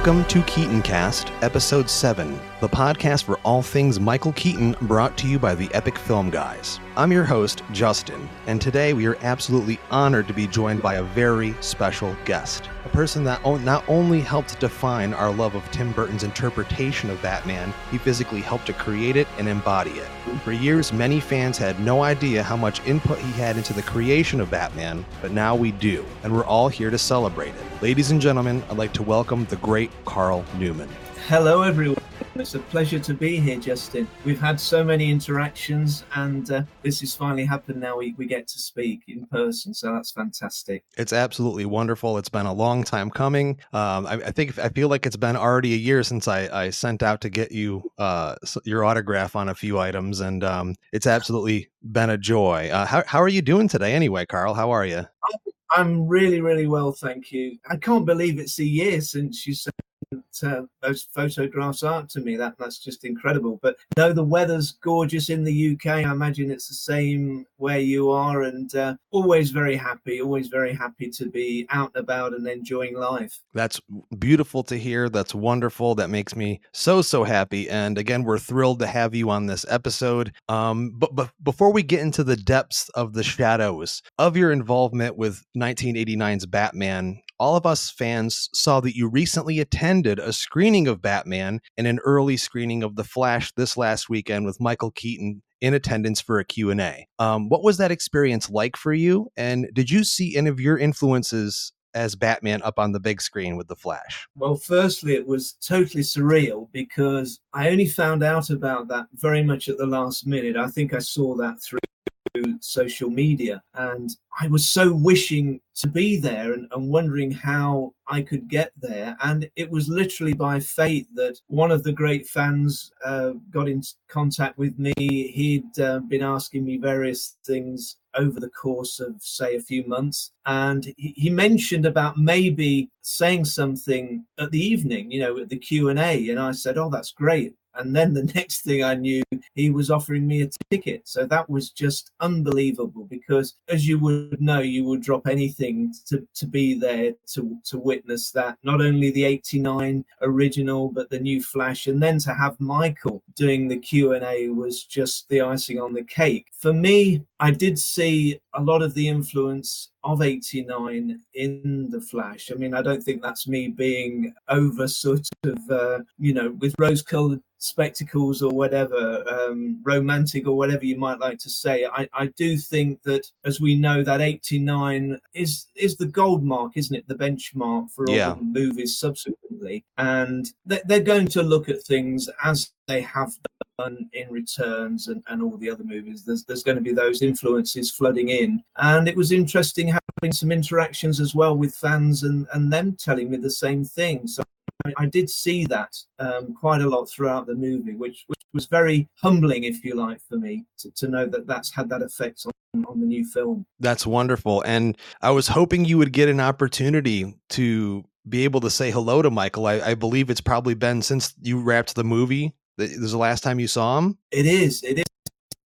Welcome to Keaton Cast, Episode 7, the podcast for all things Michael Keaton brought to you by the Epic Film Guys. I'm your host, Justin, and today we are absolutely honored to be joined by a very special guest. A person that not only helped define our love of Tim Burton's interpretation of Batman, he physically helped to create it and embody it. For years, many fans had no idea how much input he had into the creation of Batman, but now we do, and we're all here to celebrate it. Ladies and gentlemen, I'd like to welcome the great Carl Newman. Hello, everyone. It's a pleasure to be here, Justin. We've had so many interactions, and uh, this has finally happened now. We, we get to speak in person, so that's fantastic. It's absolutely wonderful. It's been a long time coming. Um, I, I, think I feel like it's been already a year since I, I sent out to get you uh, your autograph on a few items, and um, it's absolutely been a joy. Uh, how, how are you doing today, anyway, Carl? How are you? I'm really, really well, thank you. I can't believe it's a year since you sent uh, those photographs out to me. That that's just incredible. But no, the weather's gorgeous in the UK. I imagine it's the same where you are, and uh, always very happy. Always very happy to be out and about and enjoying life. That's beautiful to hear. That's wonderful. That makes me so so happy. And again, we're thrilled to have you on this episode. Um, but, but before we get into the depths of the shadows of your involvement with 1989's Batman, all of us fans saw that you recently attended a screening of Batman and an early screening of The Flash this last weekend with Michael Keaton in attendance for a Q&A. Um, what was that experience like for you? And did you see any of your influences as Batman up on the big screen with The Flash? Well, firstly, it was totally surreal because I only found out about that very much at the last minute. I think I saw that through social media and I was so wishing to be there and, and, wondering how I could get there. And it was literally by fate that one of the great fans uh, got in contact with me. He'd uh, been asking me various things over the course of, say, a few months. And he, he mentioned about maybe saying something at the evening, you know, at the Q&A. And I said, oh, that's great. And then the next thing I knew, he was offering me a ticket. So that was just unbelievable because, as you would know, you would drop anything to, to be there to, to witness that. Not only the 89 original, but the new Flash. And then to have Michael doing the Q&A was just the icing on the cake. For me, I did see a lot of the influence of 89 in the flash. I mean i don't think that's me being over sort of uh, you know with rose colored spectacles or whatever um, romantic or whatever you might like to say. I, I do think that as we know that 89 is is the gold mark isn't it? The benchmark for all yeah. the movies subsequently. And they're going to look at things as they have done in returns and, and all the other movies there's there's going to be those influences flooding in and it was interesting having some interactions as well with fans and and them telling me the same thing so I, did see that um, quite a lot throughout the movie, which, which was very humbling, if you like, for me to, to know that that's had that effect on, on the new film. That's wonderful. And I was hoping you would get an opportunity to be able to say hello to Michael. I, I believe it's probably been since you wrapped the movie. This is the last time you saw him. It is. It is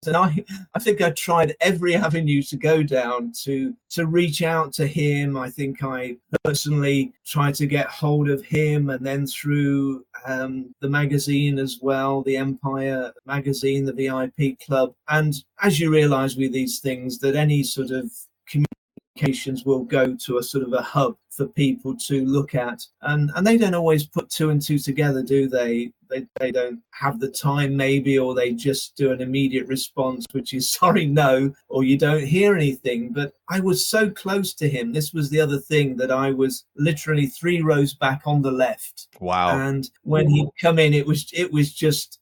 and I, I think I tried every avenue to go down to to reach out to him. I think I personally tried to get hold of him, and then through um, the magazine as well, the Empire magazine, the VIP Club. And as you realise with these things, that any sort of communications will go to a sort of a hub for people to look at. And and they don't always put two and two together do they? They, they don't have the time maybe or they just do an immediate response which is sorry no or you don't hear anything. But i was so close to him. This was the other thing that i was literally three rows back on the left. Wow. And when he'd come in it was it was just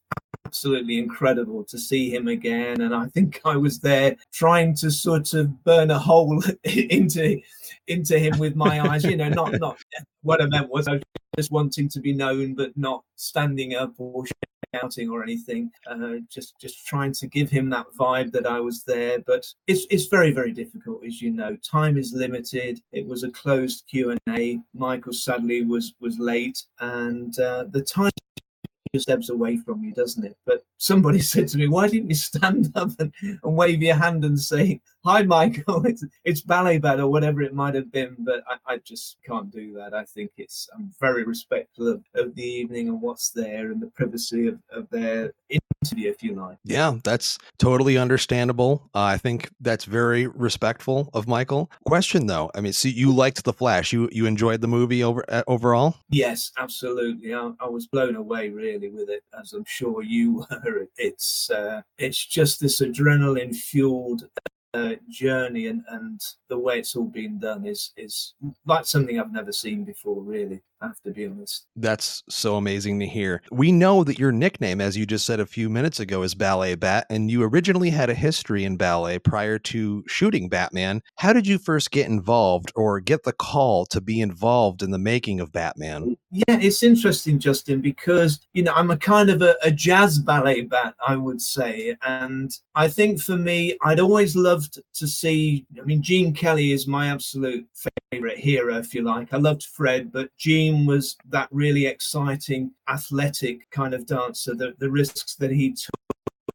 absolutely incredible to see him again. And I think I was there trying to sort of burn a hole into into him with my eyes. You know, not not what I meant was I was just wanting to be known, but not standing up or shouting or anything. Uh, just just trying to give him that vibe that I was there. But it's it's very very difficult, as you know. Time is limited. It was a closed Q and A. Michael sadly was was late, and uh, the time steps away from you, doesn't it? But somebody said to me, "Why didn't you stand up and, and wave your hand and say hi Michael, it's it's ballet bat or whatever it might have been, but I, I just can't do that. I think it's I'm very respectful of, of the evening and what's there and the privacy of, of their interview, if you like. Yeah, that's totally understandable. Uh, I think that's very respectful of Michael. Question though, I mean, see, you liked the Flash. You you enjoyed the movie over uh, overall? Yes, absolutely. I, I, was blown away really with it, as I'm sure you were. It's uh, it's just this adrenaline fueled uh, journey and, and the way it's all been done is is like something I've never seen before, really. Have to be honest. That's so amazing to hear. We know that your nickname, as you just said a few minutes ago, is Ballet Bat, and you originally had a history in ballet prior to shooting Batman. How did you first get involved or get the call to be involved in the making of Batman? Mm, yeah, it's interesting, Justin, because you know I'm a kind of a, a jazz ballet bat, I would say, and I think for me, I'd always loved to see. I mean, Gene Kelly is my absolute favorite hero, if you like. I loved Fred, but Gene was that really exciting, athletic kind of dancer. The, the risks that he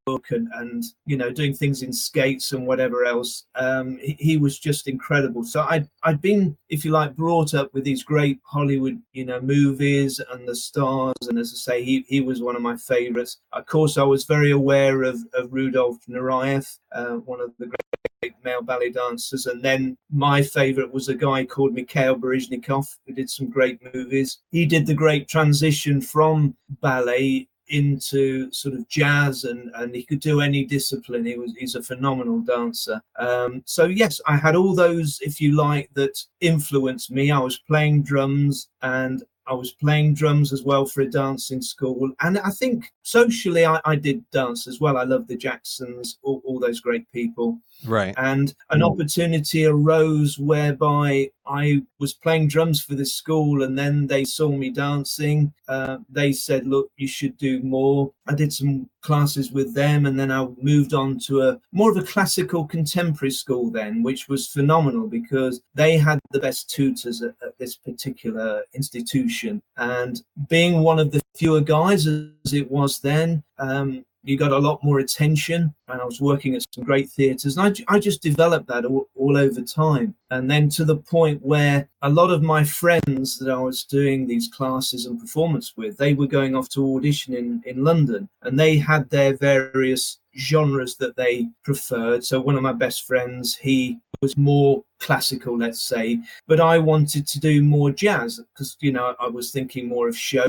took and, and you know doing things in skates and whatever else um, he, he, was just incredible so I'd, I'd been if you like brought up with these great hollywood you know movies and the stars and as i say he, he was one of my favorites of course i was very aware of, of rudolf nureyev uh, one of the great male ballet dancers. And then my favorite was a guy called Mikhail Baryshnikov, who did some great movies. He did the great transition from ballet into sort of jazz and and he could do any discipline he was he's a phenomenal dancer um, so yes i had all those if you like that influenced me i was playing drums and I was playing drums as well for a dancing school. And I think socially, I, I did dance as well. I love the Jacksons, all, all, those great people. Right. And an opportunity arose whereby I was playing drums for this school, and then they saw me dancing. Uh, they said, "Look, you should do more." I did some classes with them, and then I moved on to a more of a classical contemporary school then, which was phenomenal because they had the best tutors at, at this particular institution. And being one of the fewer guys as it was then, um, you got a lot more attention and i was working at some great theatres and I, I just developed that all, all, over time. And then to the point where a lot of my friends that i was doing these classes and performance with they were going off to audition in, in london and they had their various genres that they preferred. So one of my best friends he was more classical let's say but i wanted to do more jazz because you know i was thinking more of show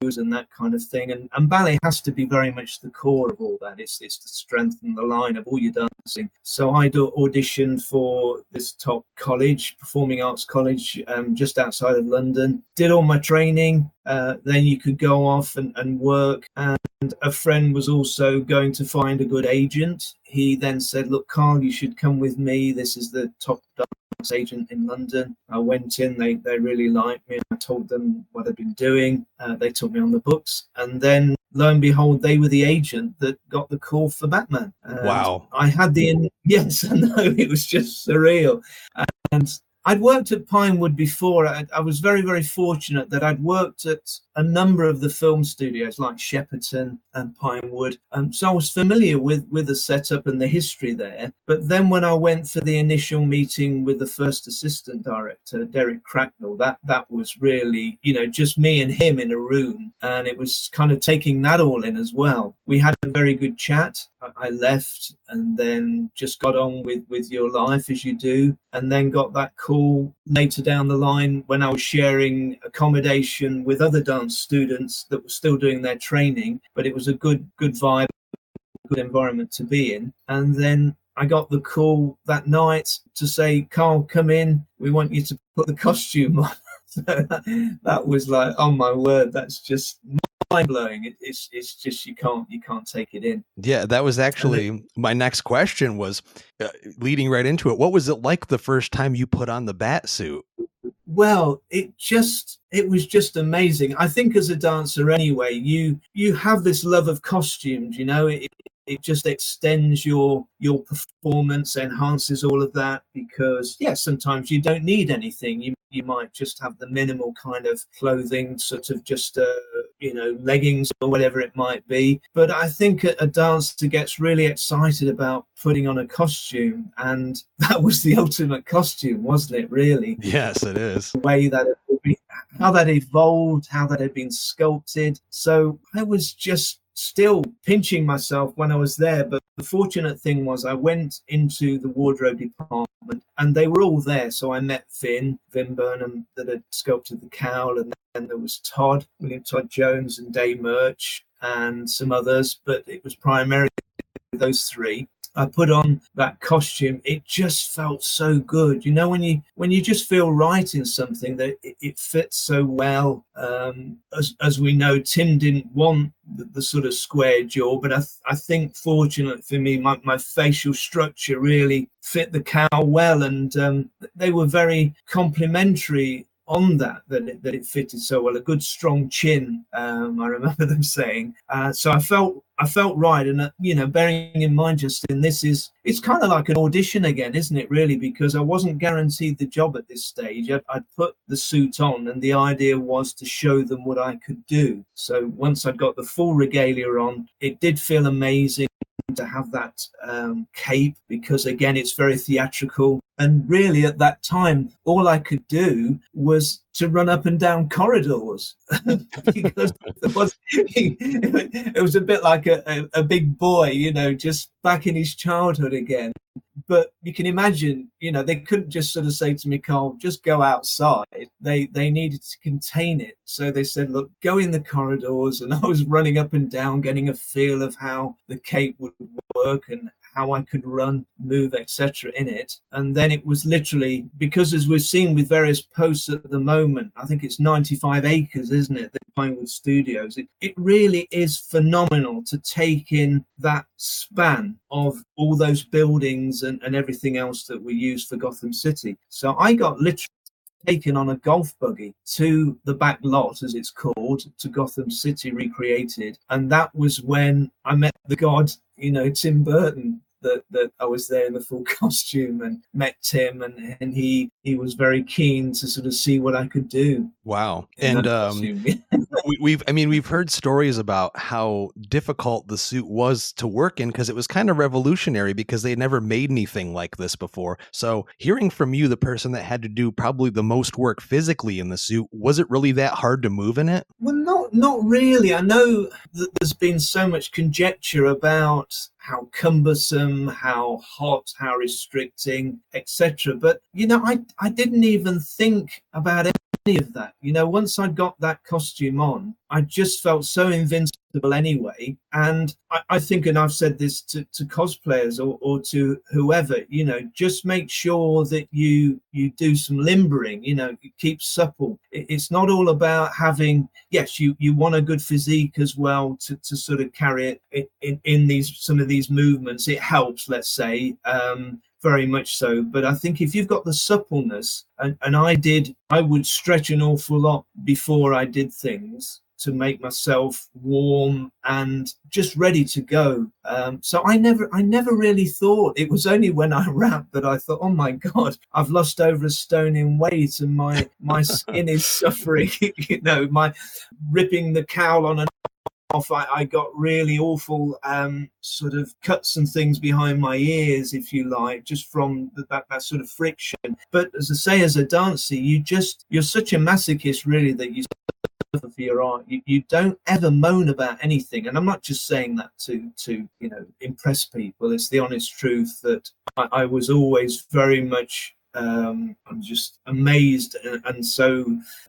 and that kind of thing. And, and ballet has to be very much the core of all that. It's, it's the strength and the line of all your dancing. So I do audition for this top college, Performing Arts College, um, just outside of London. Did all my training. Uh, then you could go off and, and work. And a friend was also going to find a good agent. He then said, Look, Carl, you should come with me. This is the top agent in London. I went in, they, they really liked me. I told them what I'd been doing. Uh, they took me on the books. And then lo and behold, they were the agent that got the call for Batman. And wow. I had the, yes, I know, it was just surreal. And I'd worked at Pinewood before. I, I, was very, very fortunate that I'd worked at a number of the film studios like Shepperton and Pinewood. Um, so I was familiar with, with the setup and the history there. But then when I went for the initial meeting with the first assistant director, Derek Cracknell, that, that was really, you know, just me and him in a room. And it was kind of taking that all in as well. We had a very good chat. I left and then just got on with, with your life as you do, and then got that call later down the line when I was sharing accommodation with other dance students that were still doing their training, but it was a good good vibe, good environment to be in. And then I got the call that night to say, Carl, come in. We want you to put the costume on. so that, that was like, oh my word, that's just mind blowing. It, it's it's just you can't you can't take it in. Yeah, that was actually my next question was uh, leading right into it. What was it like the first time you put on the bat suit? Well, it just it was just amazing. I think as a dancer anyway, you you have this love of costumes, you know, it, it just extends your your performance enhances all of that because yeah sometimes you don't need anything you you might just have the minimal kind of clothing sort of just uh, you know, leggings or whatever it might be. But I think a, a dancer gets really excited about putting on a costume, and that was the ultimate costume, wasn't it? Really? Yes, it is. The way that it, how that evolved, how that had been sculpted. So I was just still pinching myself when I was there. But the fortunate thing was I went into the wardrobe department and they were all there. So I met Finn, Vin Burnham that had sculpted the cowl, and then there was Todd, William Todd Jones and Dave Murch and some others, but it was primarily those three. I put on that costume, it just felt so good. You know, when you when you just feel right in something that it, it fits so well. Um, as as we know, Tim didn't want the, the sort of square jaw, but I th- I think fortunate for me, my, my facial structure really fit the cowl well, and um, they were very complimentary on that that it, that it fitted so well a good strong chin um, i remember them saying. Uh, so i felt i felt right. And uh, you know bearing in mind justin this is it's kind of like an audition again isn't it really? Because i wasn't guaranteed the job at this stage. I'd, I'd put the suit on and the idea was to show them what i could do. So once i'd got the full regalia on it did feel amazing to have that um, cape because again it's very theatrical and really at that time all i could do was to run up and down corridors because it was, it was a bit like a, a, a big boy you know just back in his childhood again but you can imagine, you know, they couldn't just sort of say to me, Carl, just go outside. They they needed to contain it. So they said, look, go in the corridors. And I was running up and down, getting a feel of how the cape would work and how I could run, move, etc. in it. And then it was literally because, as we've seen with various posts at the moment, I think it's 95 acres, isn't it? The Pinewood Studios. It, it really is phenomenal to take in that span of all those buildings and, and everything else that we use for Gotham City. So I got literally taken on a golf buggy to the back lot, as it's called, to Gotham City recreated. And that was when I met the god, you know, Tim Burton, that that I was there in the full costume and met Tim and and he he was very keen to sort of see what I could do. Wow. And um we, have I mean we've heard stories about how difficult the suit was to work in because it was kind of revolutionary because they had never made anything like this before. So hearing from you, the person that had to do probably the most work physically in the suit, was it really that hard to move in it? Well, not not really. I know that there's been so much conjecture about how cumbersome, how hot, how restricting, etc. But you know, I I didn't even think about any of that. You know, once I got that costume on, I just felt so invincible anyway. And I, I think, and I've said this to, to cosplayers or, or to whoever, you know, just make sure that you you do some limbering, you know, keep supple. It, it's not all about having, yes, you, you want a good physique as well to, to sort of carry it in, in these some of these movements. It helps, let's say. Um, very much so. But I think if you've got the suppleness, and, and I did, I would stretch an awful lot before I did things to make myself warm and just ready to go. Um, so I never, I never really thought. It was only when I wrapped that I thought, "Oh my God, I've lost over a stone in weight, and my my skin is suffering." you know, my ripping the cowl on and off, I, I got really awful um, sort of cuts and things behind my ears, if you like, just from the, that, that sort of friction. But as I say, as a dancer, you just, you're such a masochist, really, that you for your art. You, you don't ever moan about anything. And I'm not just saying that to, to you know, impress people. It's the honest truth that I, I was always very much um, I'm just amazed and, and, so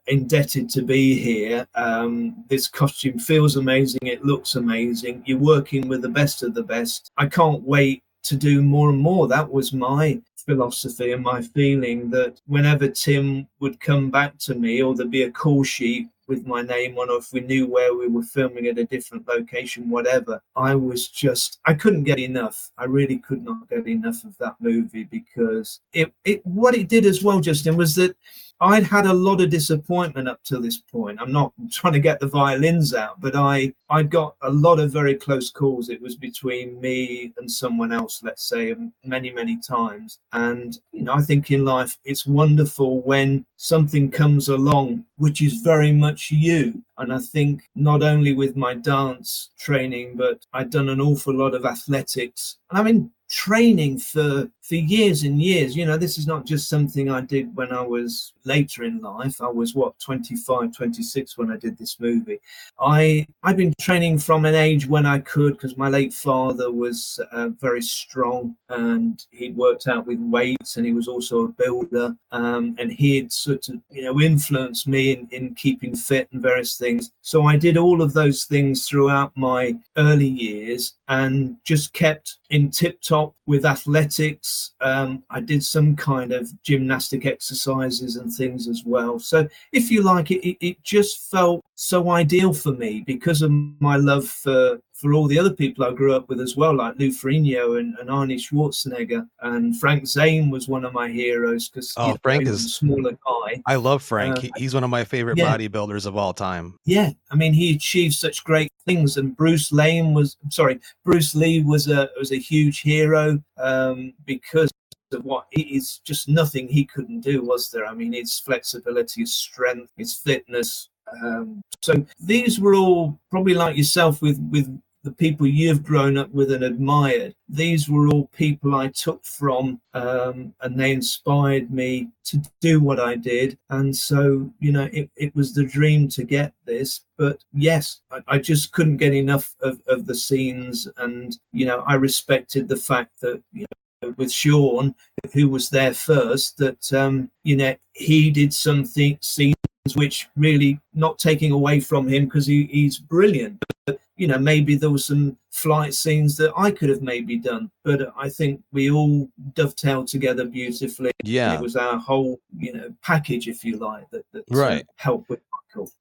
indebted to be here. Um, this costume feels amazing. It looks amazing. You're working with the best of the best. I can't wait to do more and more. That was my philosophy and my feeling that whenever Tim would come back to me or there'd be a call sheet with my name on, or if we knew where we were filming at a different location, whatever. I was just, I couldn't get enough. I really could not get enough of that movie because it, it what it did as well, Justin, was that I'd had a lot of disappointment up to this point. I'm not trying to get the violins out, but I I got a lot of very close calls. It was between me and someone else, let's say, many many times. And you know, I think in life it's wonderful when something comes along which is very much you. And I think not only with my dance training, but I'd done an awful lot of athletics. I mean, training for for years and years. You know this is not just something i did when i was later in life. I was what 25 26 when i did this movie. I i've been training from an age when i could because my late father was uh, very strong and he worked out with weights and he was also a builder um, and he had sort of you know influenced me in, in keeping fit and various things. So i did all of those things throughout my early years and just kept in tip top with athletics. Um, I did some kind of gymnastic exercises and things as well. So, if you like, it, it, it just felt so ideal for me because of my love for for all the other people I grew up with as well, like Lou Ferrigno and, and Arnie Schwarzenegger. And Frank Zane was one of my heroes because oh, Frank is a smaller guy. I love Frank. Uh, he's one of my favorite yeah. bodybuilders of all time. Yeah, I mean, he achieved such great things. And Bruce Lane was sorry, Bruce Lee was a was a huge hero um, because of what is just nothing he couldn't do, was there? I mean, his flexibility, his strength, his fitness. Um, so these were all probably like yourself with with the people you've grown up with and admired. These were all people I took from, um, and they inspired me to do what I did. And so, you know, it, it was the dream to get this. But yes, I, I just couldn't get enough of, of the scenes. And, you know, I respected the fact that, you know, with Sean, who was there first, that, um, you know, he did something, scenes which really not taking away from him because he, he's brilliant. But, you know, maybe there was some flight scenes that I could have maybe done, but I think we all dovetailed together beautifully. Yeah, it was our whole, you know, package, if you like, that, that right helped with.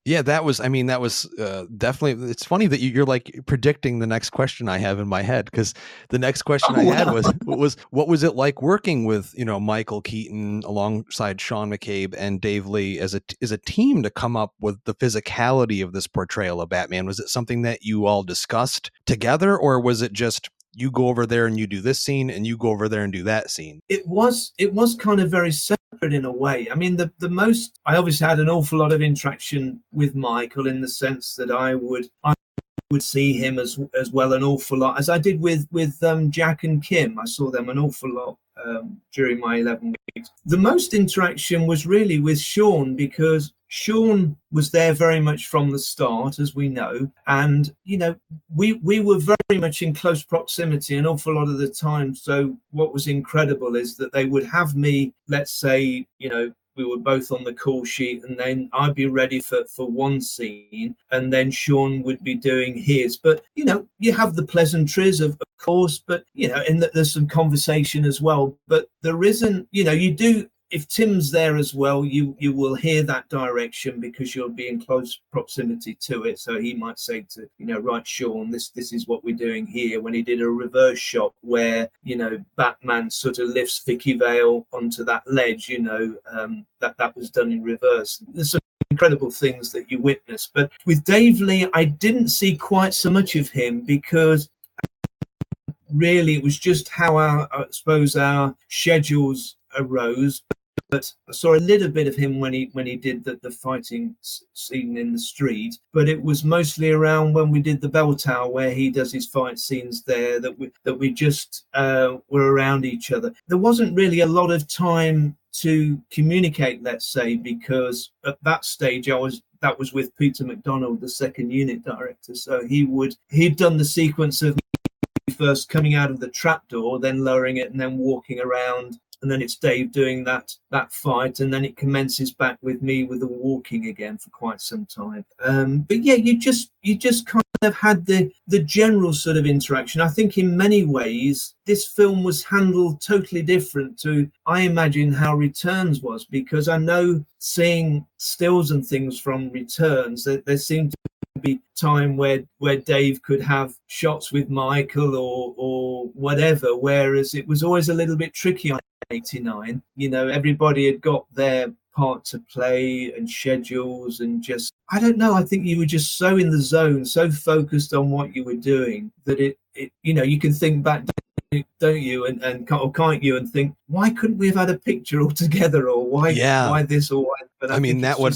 Yeah, that was. I mean, that was uh, definitely. It's funny that you, are like predicting the next question I have in my head because the next question oh, I wow. had was was what was it like working with you know Michael Keaton alongside Sean McCabe and Dave Lea as a as a team to come up with the physicality of this portrayal of Batman? Was it something that you all discussed together, or was it just you go over there and you do this scene and you go over there and do that scene it was it was kind of very separate in a way. I mean the the most i obviously had an awful lot of interaction with michael in the sense that i would i would see him as as well an awful lot as i did with with um, jack and kim. I saw them an awful lot um, during my 11 weeks. The most interaction was really with sean because Sean was there very much from the start, as we know, and you know we we were very much in close proximity an awful lot of the time. So what was incredible is that they would have me, let's say, you know, we were both on the call sheet and then I'd be ready for, for one scene and then Sean would be doing his. But, you know, you have the pleasantries of, of course, but, you know, and there's some conversation as well. But there isn't, you know, you do if Tim's there as well, you you will hear that direction because you'll be in close proximity to it. So he might say to you know, right, Sean, this this is what we're doing here. When he did a reverse shot where you know Batman sort of lifts Vicky Vale onto that ledge, you know, um, that that was done in reverse. There's some incredible things that you witness. But with Dave Lea, I didn't see quite so much of him because really it was just how our I suppose our schedules arose but I saw a little bit of him when he when he did the, the fighting scene in the street. But it was mostly around when we did the bell tower where he does his fight scenes there that we that we just uh, were around each other. There wasn't really a lot of time to communicate, let's say, because at that stage I was that was with Peter MacDonald, the second unit director. So he would he'd done the sequence of first coming out of the trapdoor, then lowering it, and then walking around and then it's Dave doing that that fight, and then it commences back with me with the walking again for quite some time. Um, but yeah, you just you just kind of had the the general sort of interaction. I think in many ways this film was handled totally different to I imagine how Returns was because I know seeing stills and things from Returns that there seemed to be time where where Dave could have shots with Michael or or whatever, whereas it was always a little bit tricky. on 89 you know everybody had got their part to play and schedules and just I don't know. I think you were just so in the zone, so focused on what you were doing that it, it you know, you can think back don't you and and or can't you and think why couldn't we have had a picture all together or why yeah. why this or why but I, I mean that would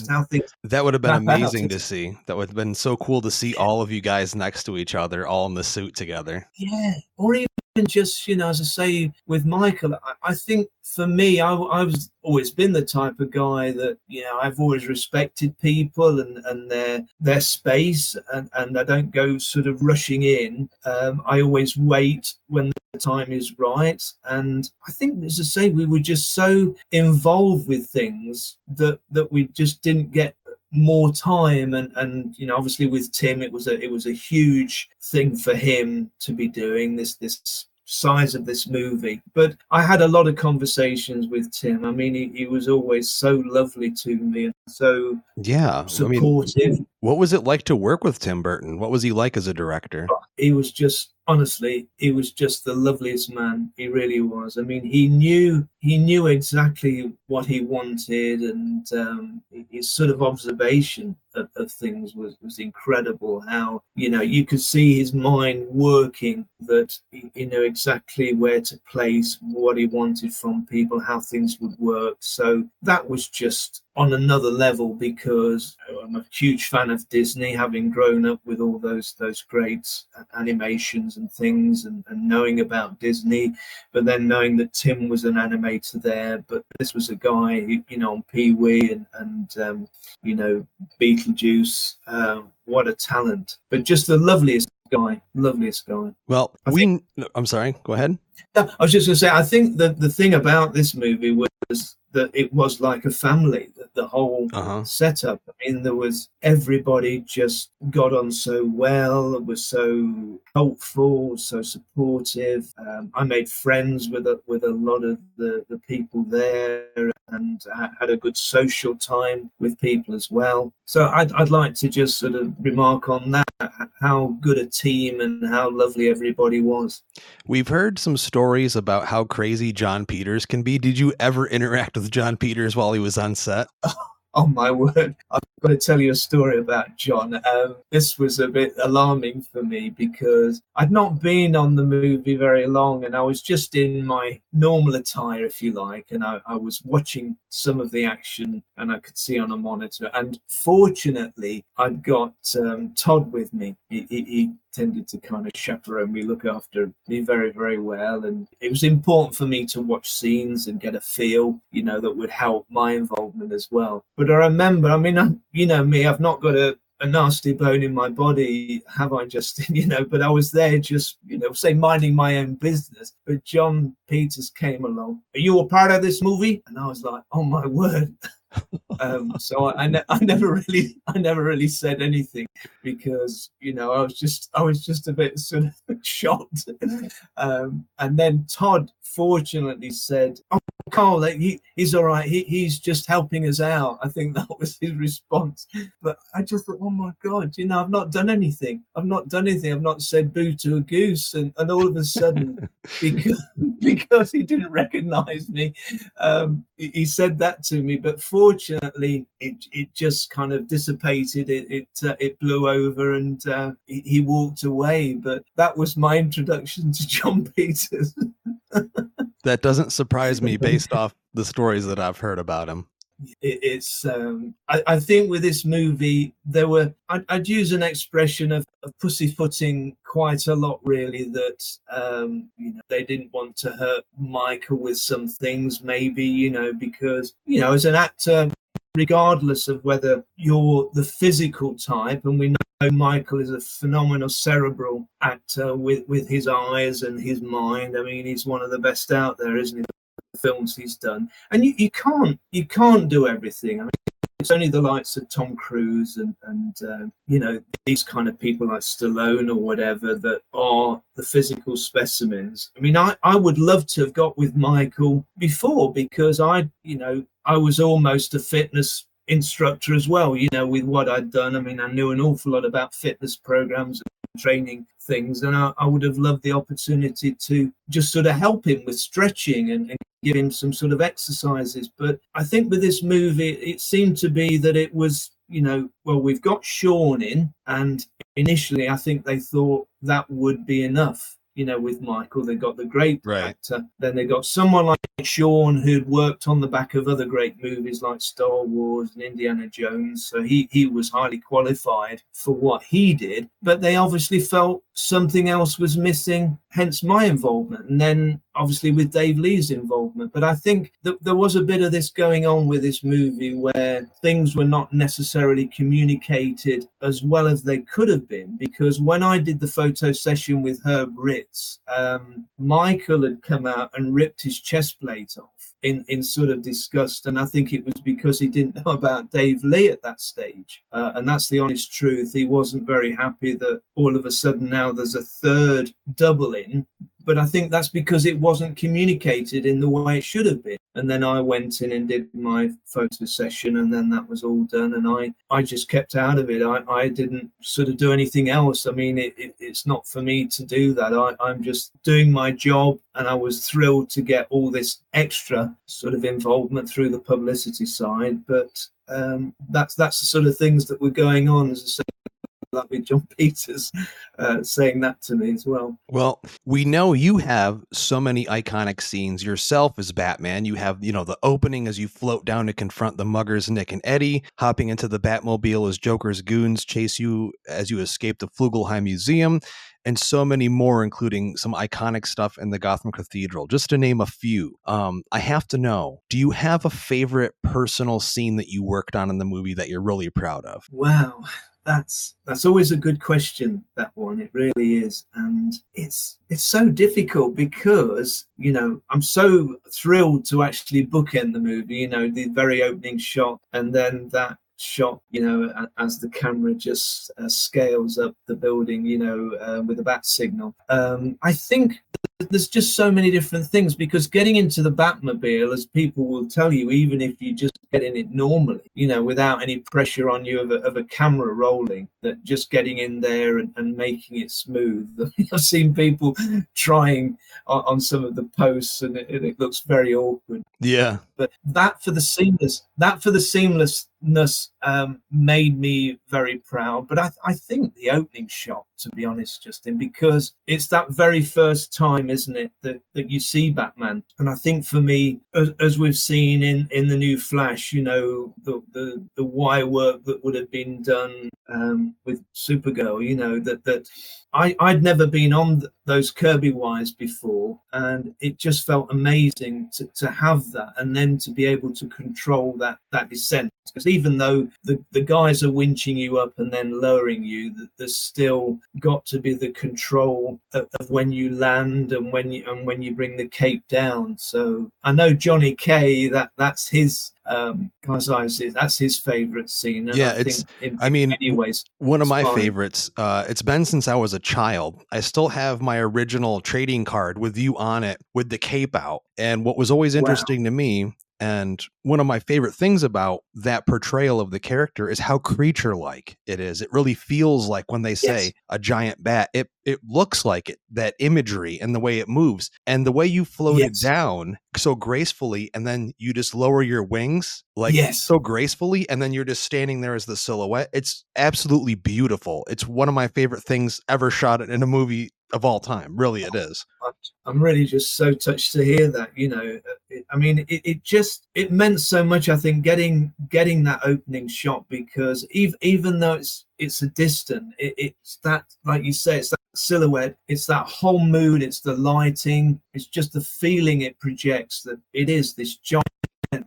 that would have been amazing to see. That would have been so cool to see all of you guys next to each other all in the suit together. Yeah or even just you know as i say with michael i, I think for me I, i've always been the type of guy that you know i've always respected people and and their their space and and i don't go sort of rushing in. Um, i always wait when the time is right. And i think as i say we were just so involved with things that that we just didn't get more time and and you know obviously with tim it was a it was a huge thing for him to be doing this this size of this movie. But i had a lot of conversations with tim. I mean he, he was always so lovely to me and so yeah supportive I mean, what was it like to work with tim burton? What was he like as a director? He was just honestly he was just the loveliest man he really was. I mean he knew he knew exactly what he wanted and um, his sort of observation of, of, things was was incredible. How you know you could see his mind working that he knew exactly where to place what he wanted from people how things would work. So that was just on another level because I'm a huge fan of Disney, having grown up with all those those great animations and things, and, and knowing about Disney, but then knowing that Tim was an animator there, but this was a guy, who, you know, on Pee Wee and and um, you know Beetlejuice. Um, what a talent! But just the loveliest guy, loveliest guy. Well, I we. Think, I'm sorry. Go ahead. I was just going to say. I think that the thing about this movie was that it was like a family. That the whole uh-huh. setup. I mean, there was everybody just got on so well. Was so helpful, so supportive. Um, I made friends with a, with a lot of the the people there, and had a good social time with people as well. So I'd, I'd like to just sort of remark on that how good a team and how lovely everybody was. We've heard some stories about how crazy Jon Peters can be. Did you ever interact with Jon Peters while he was on set? oh my word. I've got to tell you a story about Jon. um, this was a bit alarming for me because i'd not been on the movie very long and i was just in my normal attire if you like and i, I was watching some of the action and i could see on a monitor. And fortunately i'd got um, todd with me. He, he, he tended to kind of chaperone me, look after me very, very well. And it was important for me to watch scenes and get a feel, you know, that would help my involvement as well. But I remember, I mean, I, you know me, I've not got a, a nasty bone in my body, have I, Justin? You know, but I was there just, you know, say minding my own business. But Jon Peters came along. Are you a part of this movie? And I was like, oh my word. um, so I, I, ne- I, never really I never really said anything because you know I was just I was just a bit sort of shocked. Um, and then Todd fortunately said, "Oh, Carl, he, he's all right. He, he's just helping us out." I think that was his response. But I just thought, "Oh my God, you know, I've not done anything. I've not done anything. I've not said boo to a goose." And, and all of a sudden, because because he didn't recognise me, um, he, he said that to me. But fortunately, it it just kind of dissipated. It it uh, it blew over, and uh, he, he walked away. But that was my introduction to Jon Peters. That doesn't surprise me based off the stories that I've heard about him. It's, um, I, I, think with this movie, there were, I'd, I'd use an expression of, of, pussyfooting quite a lot, really, that, um, you know, they didn't want to hurt Michael with some things, maybe, you know, because, you know, as an actor, regardless of whether you're the physical type, and we know Michael is a phenomenal cerebral actor with, with his eyes and his mind. I mean, he's one of the best out there, isn't he? Films he's done, and you, you can't you can't do everything. I mean, it's only the likes of Tom Cruise and and uh, you know these kind of people like Stallone or whatever that are the physical specimens. I mean, I I would love to have got with Michael before because I you know I was almost a fitness instructor as well, you know, with what I'd done. I mean, I knew an awful lot about fitness programs and training things and I, I, would have loved the opportunity to just sort of help him with stretching and, and, give him some sort of exercises but i think with this movie it seemed to be that it was you know well we've got sean in and initially i think they thought that would be enough you know, with Michael. They got the great right. actor. Then they got someone like Sean who'd worked on the back of other great movies like Star Wars and Indiana Jones. So he, he was highly qualified for what he did. But they obviously felt something else was missing, hence my involvement. And then obviously with Dave Lea's involvement. But I think that there was a bit of this going on with this movie where things were not necessarily communicated as well as they could have been. Because when I did the photo session with Herb Ritts, um, Michael had come out and ripped his chest plate off. In, in sort of disgust, and I think it was because he didn't know about Dave Lea at that stage, uh, and that's the honest truth. He wasn't very happy that all of a sudden now there's a third double in but I think that's because it wasn't communicated in the way it should have been. And then I went in and did my photo session, and then that was all done. And I, I just kept out of it. I, I didn't sort of do anything else. I mean, it, it, it's not for me to do that. I, I'm just doing my job, and I was thrilled to get all this extra sort of involvement through the publicity side. But um, that's that's the sort of things that were going on. As I say, with Jon Peters uh, saying that to me as well. Well, we know you have so many iconic scenes yourself as Batman. You have, you know, the opening as you float down to confront the muggers, Nick and Eddie, hopping into the Batmobile as Joker's goons chase you as you escape the Flugelheim Museum, and so many more, including some iconic stuff in the Gotham Cathedral, just to name a few. Um, I have to know do you have a favorite personal scene that you worked on in the movie that you're really proud of? Wow that's that's always a good question that one. It really is. And it's it's so difficult because you know i'm so thrilled to actually bookend the movie you know the very opening shot and then that shot you know as the camera just uh, scales up the building you know uh, with a bat signal. Um, i think there's just so many different things because getting into the Batmobile, as people will tell you, even if you just get in it normally, you know, without any pressure on you of a, of a camera rolling, that just getting in there and, and making it smooth. I've seen people trying on, on some of the posts and it, it looks very awkward. Yeah. But that for the seamless, that for the seamlessness um, made me very proud. But I, I think the opening shot, to be honest, Justin, because it's that very first time, isn't it, that, that you see Batman. And I think for me, as, as we've seen in, in the new Flash, you know, the, the, the wire work that would have been done um, with Supergirl, you know, that, that I, I'd never been on those Kirby wires before. And it just felt amazing to, to have that and then to be able to control that, that descent. Because even though the, the guys are winching you up and then lowering you, there's still got to be the control of, of when you land and when you and when you bring the cape down. So I know Johnny Kay that that's his um that's his favorite scene yeah I it's in, i mean anyways one of my fun. favorites uh it's been since i was a child i still have my original trading card with you on it with the cape out and what was always interesting wow. to me and one of my favorite things about that portrayal of the character is how creature like it is. It really feels like when they say yes. a giant bat, it it looks like it, that imagery and the way it moves and the way you float yes. it down so gracefully and then you just lower your wings like yes. so gracefully and then you're just standing there as the silhouette. It's absolutely beautiful. It's one of my favorite things ever shot in a movie of all time. Really, it is. I'm really just so touched to hear that. You know, I mean, it, it just it meant so much. I think getting getting that opening shot because even even though it's it's a distant, it, it's that like you say, it's that silhouette, it's that whole mood, it's the lighting, it's just the feeling it projects that it is this giant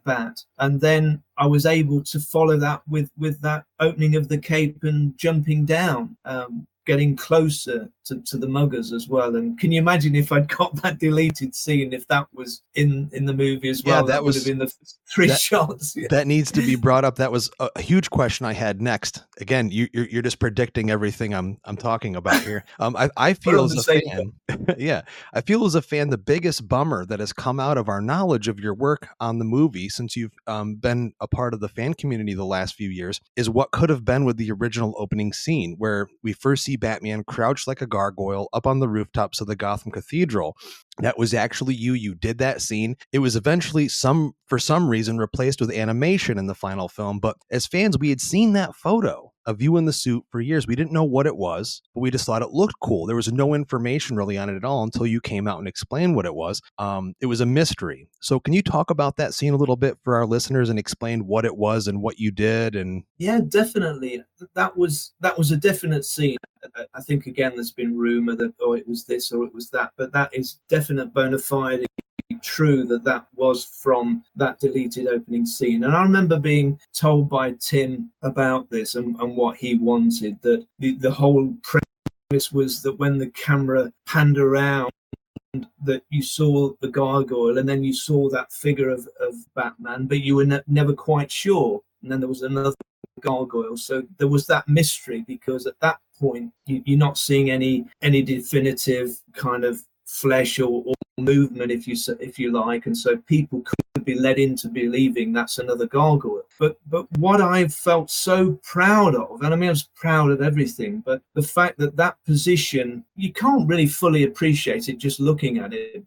bat and then i was able to follow that with with that opening of the cape and jumping down um, getting closer to, to the muggers as well. And can you imagine if I'd got that deleted scene if that was in in the movie as well? Yeah, that, that was, would have been the three that, shots. Yeah. That needs to be brought up. That was a huge question I had next. Again, you, are you're just predicting everything I'm I'm talking about here. Um, I, I feel as a fan, yeah, I feel as a fan the biggest bummer that has come out of our knowledge of your work on the movie since you've um, been a part of the fan community the last few years is what could have been with the original opening scene where we first see Batman crouched like a gargoyle up on the rooftops of the Gotham Cathedral. That was actually you. You did that scene. It was eventually some for some reason replaced with animation in the final film, but as fans we had seen that photo of you in the suit for years. We didn't know what it was, but we just thought it looked cool. There was no information really on it at all until you came out and explained what it was. Um, it was a mystery. So, can you talk about that scene a little bit for our listeners and explain what it was and what you did? And yeah, definitely. That was that was a definite scene. I think again, there's been rumor that oh, it was this or it was that, but that is definite bona fide true that that was from that deleted opening scene. And I remember being told by Tim about this and, and what he wanted that the, the whole premise was that when the camera panned around, that you saw the gargoyle and then you saw that figure of, of Batman, but you were ne- never quite sure. And then there was another gargoyle. So there was that mystery because at that point you, are not seeing any any definitive kind of flesh or, or movement, if you if you like, and so people could be led into believing that's another gargoyle. But but what I've felt so proud of, and I mean I was proud of everything, but the fact that that position you can't really fully appreciate it just looking at it.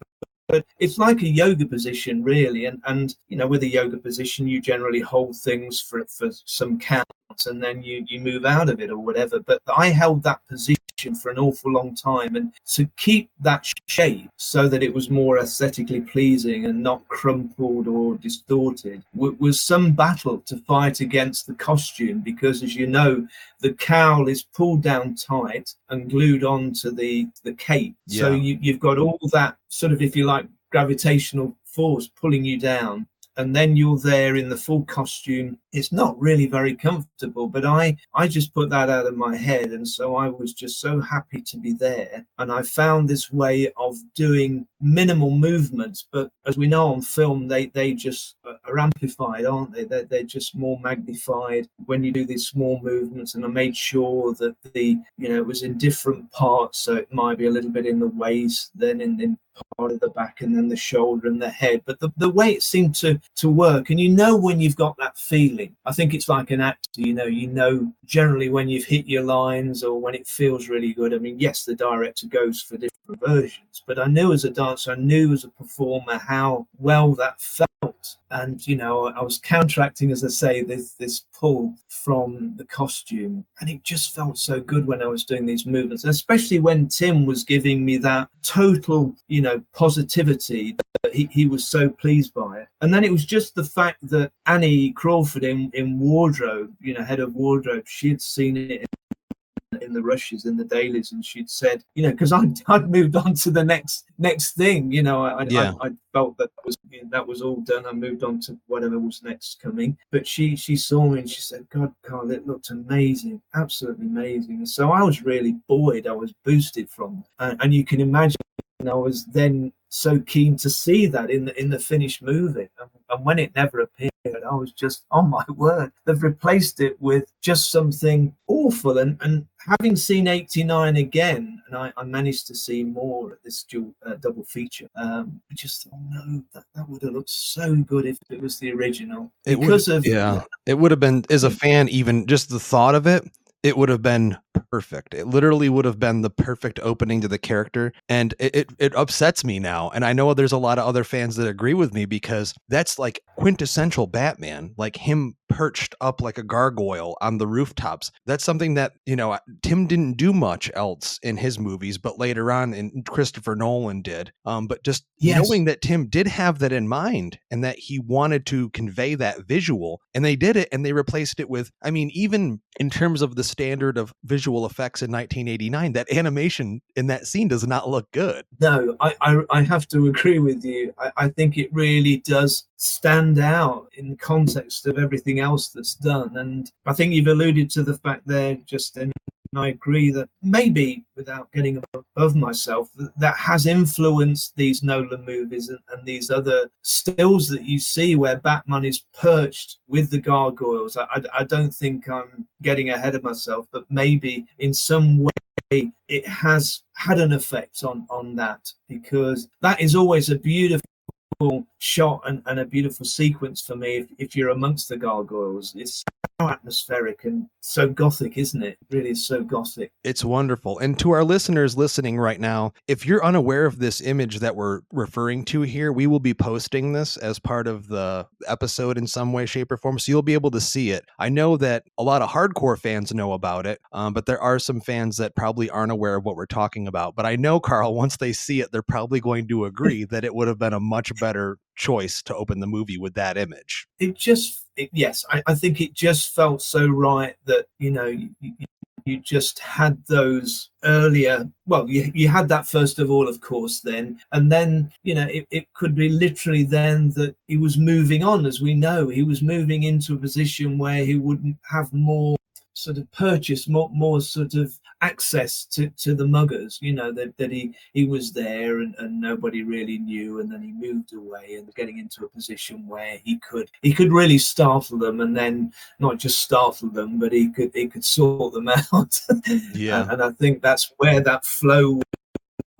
But it's like a yoga position, really, and and you know with a yoga position you generally hold things for for some count and then you you move out of it or whatever. But I held that position for an awful long time and to keep that shape so that it was more aesthetically pleasing and not crumpled or distorted w- was some battle to fight against the costume because as you know the cowl is pulled down tight and glued onto the the cape yeah. so you, you've got all that sort of if you like gravitational force pulling you down and then you're there in the full costume it's not really very comfortable but i i just put that out of my head and so i was just so happy to be there and i found this way of doing minimal movements but as we know on film they they just are amplified aren't they? They're, they're just more magnified when you do these small movements and i made sure that the you know it was in different parts so it might be a little bit in the waist then in, in part of the back and then the shoulder and the head. But the, the way it seemed to to work and you know when you've got that feeling. I think it's like an actor you know you know generally when you've hit your lines or when it feels really good. I mean yes the director goes for different versions but i knew as a dancer i knew as a performer how well that felt. And you know i was counteracting as i say this this pull from the costume. And it just felt so good when i was doing these movements especially when tim was giving me that total you know positivity that he, he was so pleased by it. And then it was just the fact that annie crawford in, in wardrobe you know head of wardrobe she had seen it in the rushes in the dailies and she'd said you know because I'd, I'd moved on to the next next thing you know I, yeah. I, I felt that was that was all done I moved on to whatever was next coming. But she she saw me and she said God Carl it looked amazing absolutely amazing. And so I was really buoyed I was boosted from and, and you can imagine I was then so keen to see that in the in the finished movie, and, and, when it never appeared, I was just, oh my word, they've replaced it with just something awful. And and having seen '89 again, and I, I managed to see more at this dual uh, double feature. Um, I just thought, no, that, that would have looked so good if it was the original. It because of yeah, it would have been as a fan, even just the thought of it it would have been perfect. It literally would have been the perfect opening to the character. And it, it, it, upsets me now. And I know there's a lot of other fans that agree with me because that's like quintessential Batman, like him perched up like a gargoyle on the rooftops. That's something that, you know, Tim didn't do much else in his movies, but later on in Christopher Nolan did. Um, but just yes. knowing that Tim did have that in mind and that he wanted to convey that visual and they did it and they replaced it with, I mean, even in terms of the standard of visual effects in 1989, that animation in that scene does not look good. No, I, I, I have to agree with you. I, I think it really does stand out in the context of everything else that's done. And I think you've alluded to the fact there, Justin, and I agree that maybe without getting above myself, that has influenced these Nolan movies and, and, these other stills that you see where Batman is perched with the gargoyles. I, I, I don't think I'm getting ahead of myself, but maybe in some way it has had an effect on on that because that is always a beautiful shot and, and, a beautiful sequence for me if, if, you're amongst the gargoyles. It's atmospheric and so gothic, isn't it? it? Really is so gothic. It's wonderful. And to our listeners listening right now, if you're unaware of this image that we're referring to here, we will be posting this as part of the episode in some way, shape, or form. So you'll be able to see it. I know that a lot of hardcore fans know about it, um, but there are some fans that probably aren't aware of what we're talking about. But I know, Carl, once they see it, they're probably going to agree that it would have been a much better choice to open the movie with that image. It just, it, yes, I, I, think it just felt so right that, you know, you, you just had those earlier well you, you had that first of all of course then and then you know it, it could be literally then that he was moving on as we know he was moving into a position where he wouldn't have more sort of purchase more, more sort of access to, to the muggers, you know, that, that he, he was there and, and nobody really knew. And then he moved away and getting into a position where he could, he could really startle them and then not just startle them, but he could, he could sort them out. yeah. and, and I think that's where that flow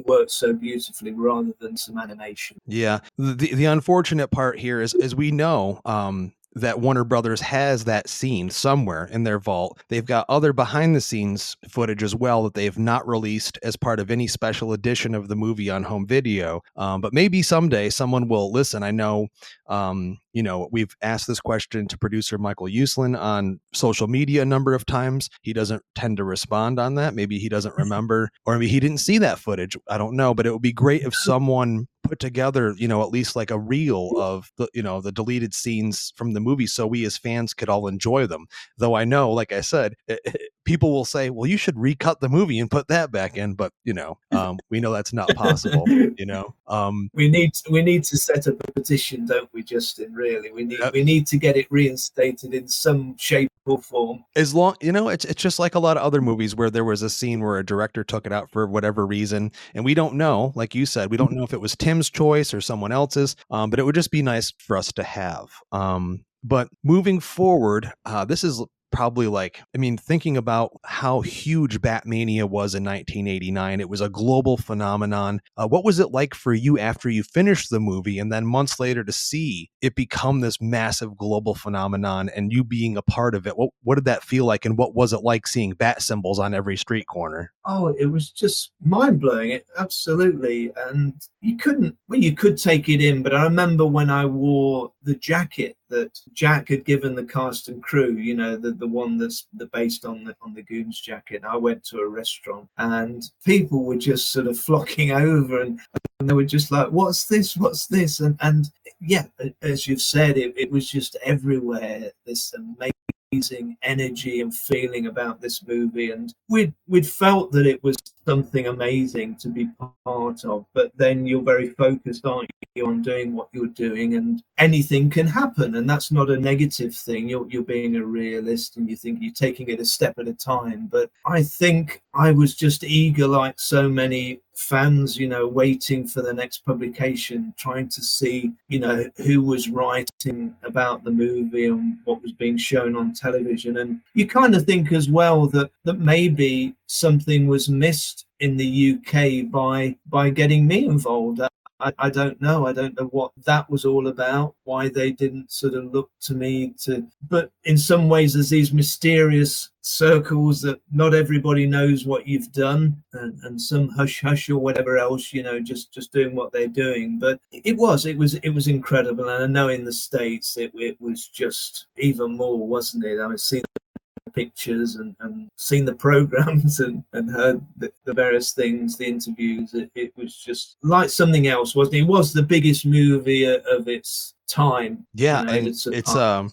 works so beautifully rather than some animation. Yeah. The the unfortunate part here is as we know, um, that Warner Brothers has that scene somewhere in their vault. They've got other behind the scenes footage as well that they've not released as part of any special edition of the movie on home video. Um, but maybe someday someone will listen. I know um, you know, we've asked this question to producer Michael Uslan on social media a number of times. He doesn't tend to respond on that. Maybe he doesn't remember, or maybe he didn't see that footage. I don't know, but it would be great if someone put together, you know, at least like a reel of the, you know, the deleted scenes from the movie so we as fans could all enjoy them. Though I know, like I said, it, it, people will say, well, you should recut the movie and put that back in. But, you know, um, we know that's not possible, you know. Um, we need we need to set up a petition, don't we, Justin? Really, we need we need to get it reinstated in some shape or form. As long you know, it's it's just like a lot of other movies where there was a scene where a director took it out for whatever reason, and we don't know. Like you said, we don't know if it was Tim's choice or someone else's. Um, but it would just be nice for us to have. Um, but moving forward, uh, this is probably like i mean thinking about how huge batmania was in 1989 it was a global phenomenon. Uh, what was it like for you after you finished the movie and then months later to see it become this massive global phenomenon and you being a part of it? What, what did that feel like and what was it like seeing bat symbols on every street corner? Oh it was just mind-blowing it absolutely and you couldn't well you could take it in but i remember when i wore the jacket that Jack had given the cast and crew, you know, the, the one that's the based on the on the Goons jacket. I went to a restaurant and people were just sort of flocking over and, and they were just like, What's this? What's this? And and yeah, as you've said, it, it was just everywhere, this amazing amazing energy and feeling about this movie and we'd we'd felt that it was something amazing to be part of but then you're very focused aren't you on doing what you're doing and anything can happen and that's not a negative thing you're, you're being a realist and you think you're taking it a step at a time but i think i was just eager like so many fans, you know, waiting for the next publication, trying to see, you know, who was writing about the movie and what was being shown on television. And you kind of think as well that that maybe something was missed in the UK by by getting me involved. I, I don't know. I don't know what that was all about, why they didn't sort of look to me to. But in some ways, there's these mysterious circles that not everybody knows what you've done and, and some hush hush or whatever else you know just just doing what they're doing but it was it was it was incredible and i know in the states it, it was just even more wasn't it i was seeing pictures and, and seen the programs and, and heard the, the various things, the interviews. It, it, was just like something else, wasn't it? It was the biggest movie of its time. Yeah, you know, and it's, it's um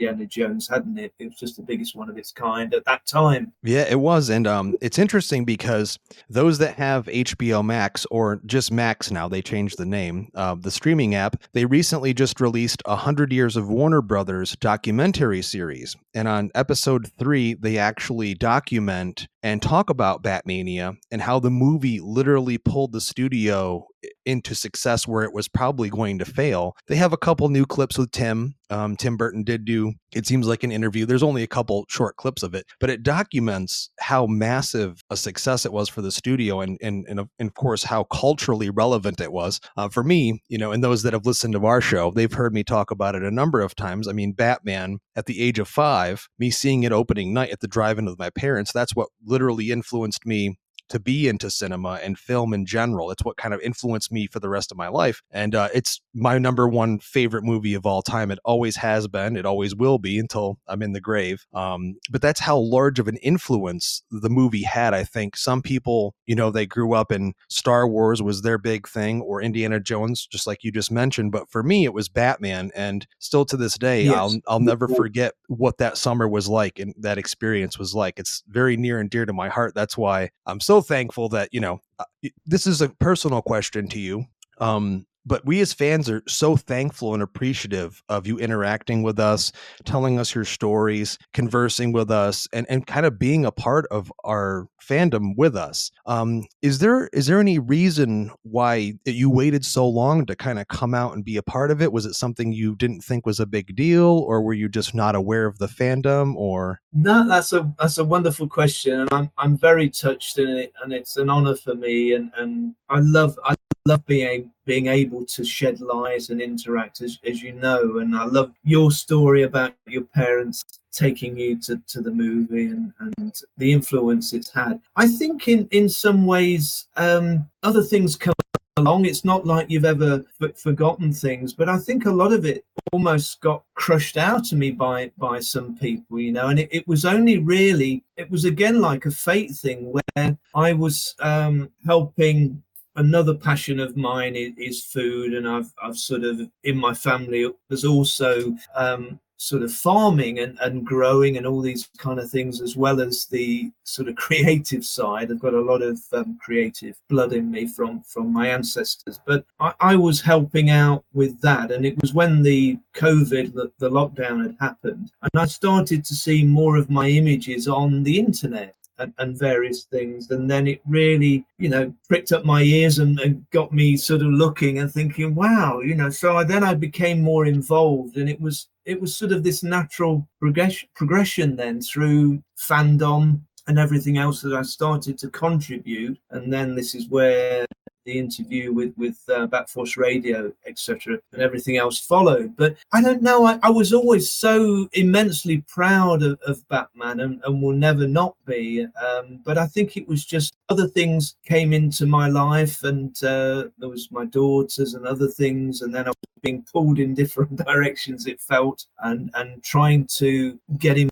Indiana Jones, hadn't it? It was just the biggest one of its kind at that time. Yeah, it was, and um, it's interesting because those that have HBO Max or just Max now, they changed the name, uh, the streaming app. They recently just released a hundred years of Warner Brothers documentary series, and on episode three, they actually document and talk about Batmania and how the movie literally pulled the studio into success where it was probably going to fail. They have a couple new clips with Tim. Um, Tim Burton did do, it seems like an interview. There's only a couple short clips of it, but it documents how massive a success it was for the studio and, and, and, of, course, how culturally relevant it was. Uh, for me, you know, and those that have listened to our show, they've heard me talk about it a number of times. I mean, Batman at the age of five, me seeing it opening night at the drive in with my parents, that's what literally influenced me to be into cinema and film in general. It's what kind of influenced me for the rest of my life. And uh, it's my number one favorite movie of all time. It always has been. It always will be until I'm in the grave. Um, but that's how large of an influence the movie had. I think some people, you know, they grew up in Star Wars was their big thing or Indiana Jones, just like you just mentioned. But for me, it was Batman. And still to this day, yes. I'll, I'll never forget what that summer was like and that experience was like. It's very near and dear to my heart. That's why I'm so thankful that you know uh, this is a personal question to you. Um, but we as fans are so thankful and appreciative of you interacting with us, telling us your stories, conversing with us, and, and kind of being a part of our fandom with us. Um, is there is there any reason why you waited so long to kind of come out and be a part of it? Was it something you didn't think was a big deal, or were you just not aware of the fandom? Or no, that's a that's a wonderful question, and I'm I'm very touched in it, and it's an honor for me, and and I love I love being being able to shed light and interact as, as you know and i love your story about your parents taking you to, to the movie and, and the influence it's had. I think in in some ways um, other things come along. It's not like you've ever f- forgotten things but i think a lot of it almost got crushed out of me by by some people you know and it, it was only really it was again like a fate thing where i was um, helping another passion of mine is, is, food, and I've I've sort of in my family there's also um, sort of farming and, and growing and all these kind of things as well as the sort of creative side. I've got a lot of um, creative blood in me from from my ancestors but I, I, was helping out with that and it was when the covid the, the lockdown had happened and i started to see more of my images on the internet and, and, various things. And then it really, you know, pricked up my ears and, and, got me sort of looking and thinking, wow, you know. So I, then I became more involved, and it was it was sort of this natural progression progression then through fandom and everything else that I started to contribute. And then this is where the interview with with uh, Batforce Radio, etc., and everything else followed. But I don't know. I, I was always so immensely proud of, of Batman, and, and, will never not be. Um, but I think it was just other things came into my life, and uh, there was my daughters and other things, and then I was being pulled in different directions. It felt, and and trying to get in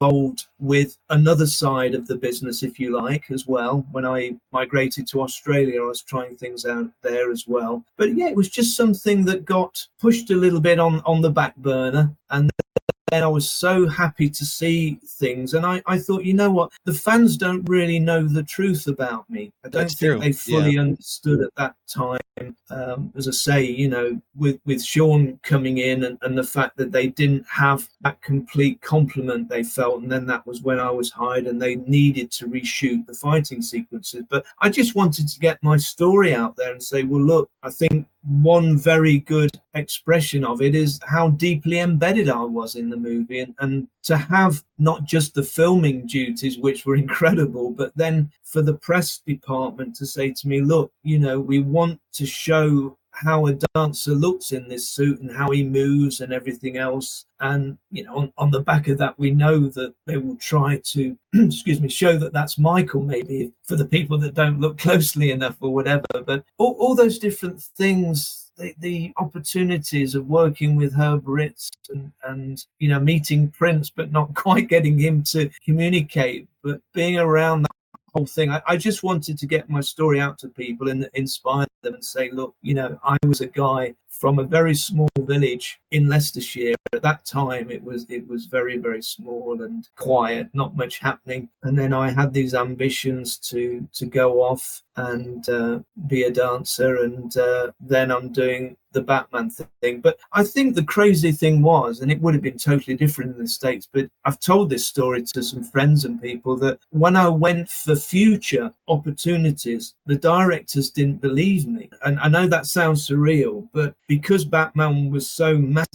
involved with another side of the business, if you like, as well. When I migrated to Australia, I was trying things out there as well. But yeah, it was just something that got pushed a little bit on, on the back burner. And then I was so happy to see things. And I, I thought, you know what? The fans don't really know the truth about me. I don't That's think true. they fully yeah. understood at that time. Um, as I say, you know, with, with Sean coming in and, and the fact that they didn't have that complete complement they felt. And then that was when I was hired and they needed to reshoot the fighting sequences. But I just wanted to get my story out there and say, well, look, I think one very good expression of it is how deeply embedded I was in the movie. And, and to have not just the filming duties, which were incredible, but then for the press department to say to me, look, you know, we want to show how a dancer looks in this suit and how he moves and everything else. And, you know, on, on the back of that, we know that they will try to, excuse me, show that that's Michael, maybe for the people that don't look closely enough or whatever. But all, all those different things the, the opportunities of working with Herb Ritts and, and you know meeting Prince, but not quite getting him to communicate, but being around that whole thing. I, I, just wanted to get my story out to people and inspire them and say, look, you know, I was a guy from a very small village in Leicestershire. At that time, it was it was very very small and quiet, not much happening. And then I had these ambitions to to go off and uh, be a dancer, and uh, then I'm doing the Batman thing. But I think the crazy thing was, and it would have been totally different in the States, but I've told this story to some friends and people that when I went for future opportunities, the directors didn't believe me. And I know that sounds surreal, but because Batman was so massive,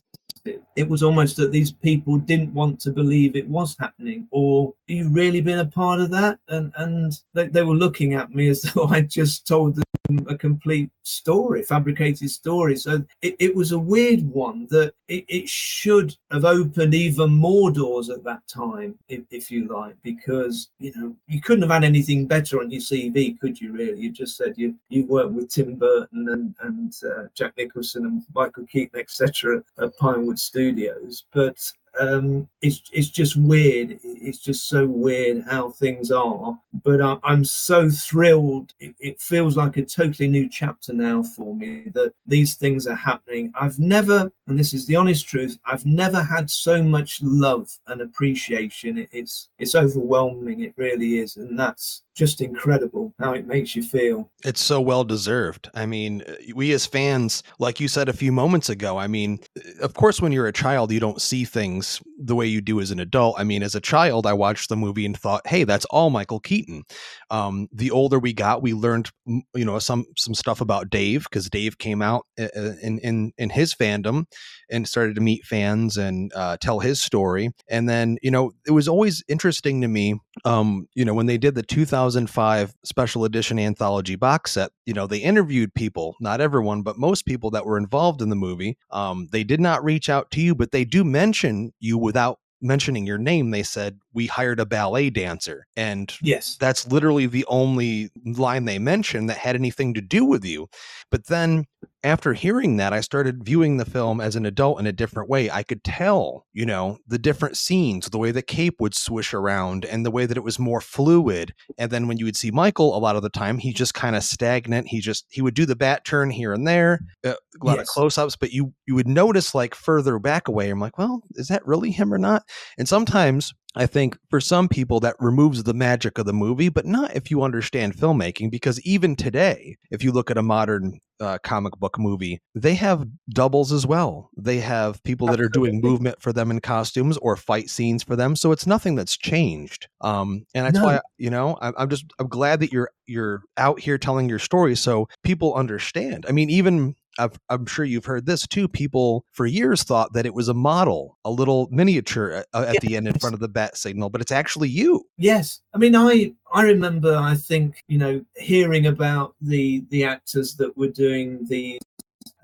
it was almost that these people didn't want to believe it was happening or you really been a part of that and and they, they were looking at me as though i just told them a complete story, fabricated story. So it, it was a weird one that it, it, should have opened even more doors at that time, if, if, you like, because you know you couldn't have had anything better on your CV, could you? Really, you just said you you worked with Tim Burton and and uh, Jack Nicholson and Michael Keaton, etc. at Pinewood Studios, but um, it's it's just weird. It's just so weird how things are. But I, am so thrilled. It, it, feels like a totally new chapter now for me that these things are happening. I've never, and this is the honest truth, I've never had so much love and appreciation. It, it's it's overwhelming. It really is, and that's just incredible how it makes you feel. It's so well deserved. I mean, we as fans, like you said a few moments ago, I mean, of course, when you're a child, you don't see things the way you do as an adult. I mean, as a child, I watched the movie and thought, hey, that's all Michael Keaton. Um, the older we got, we learned, you know, some some stuff about Dave because Dave came out uh, uh, in in in his fandom and started to meet fans and uh, tell his story. And then, you know, it was always interesting to me, um, you know, when they did the 2005 special edition anthology box set, you know, they interviewed people, not everyone, but most people that were involved in the movie. Um, they did not reach out to you, but they do mention you without mentioning your name, they said, We hired a ballet dancer. And yes, that's literally the only line they mentioned that had anything to do with you. But then after hearing that, I started viewing the film as an adult in a different way. I could tell, you know, the different scenes, the way the cape would swish around and the way that it was more fluid. And then when you would see Michael, a lot of the time, he just kind of stagnant. He just, he would do the bat turn here and there, uh, a lot yes. of close ups, but you, you would notice like further back away. I'm like, well, is that really him or not? And sometimes I think for some people that removes the magic of the movie, but not if you understand filmmaking. Because even today, if you look at a modern uh, comic book movie, they have doubles as well. They have people that are doing movement for them in costumes or fight scenes for them. So it's nothing that's changed. Um, and that's no. why you know I'm, I'm just I'm glad that you're you're out here telling your story so people understand. I mean, even i am sure you've heard this too. People for years thought that it was a model, a little miniature uh, at yes. the end in front of the bat signal, but it's actually you. Yes, I mean, I I remember, I think you know, hearing about the the actors that were doing the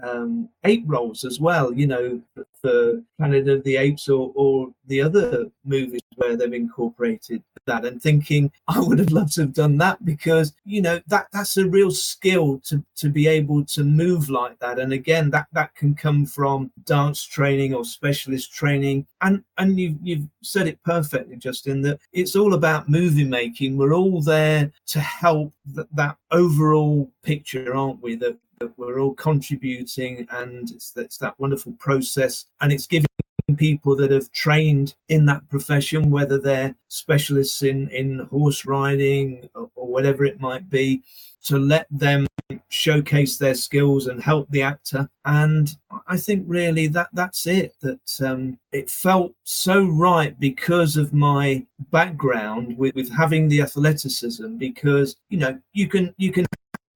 um, ape roles as well. You know, for Planet of the Apes or, or the other movies where they've incorporated that and thinking I would have loved to have done that because you know that that's a real skill to to be able to move like that. And again that that can come from dance training or specialist training. And and you you've said it perfectly Justin that it's all about movie making. We're all there to help th- that overall picture aren't we? That we're all contributing and it's, it's that wonderful process and it's giving people that have trained in that profession whether they're specialists in in horse riding or, or whatever it might be to let them showcase their skills and help the actor and i think really that that's it that um, it felt so right because of my background with, with having the athleticism because you know you can you can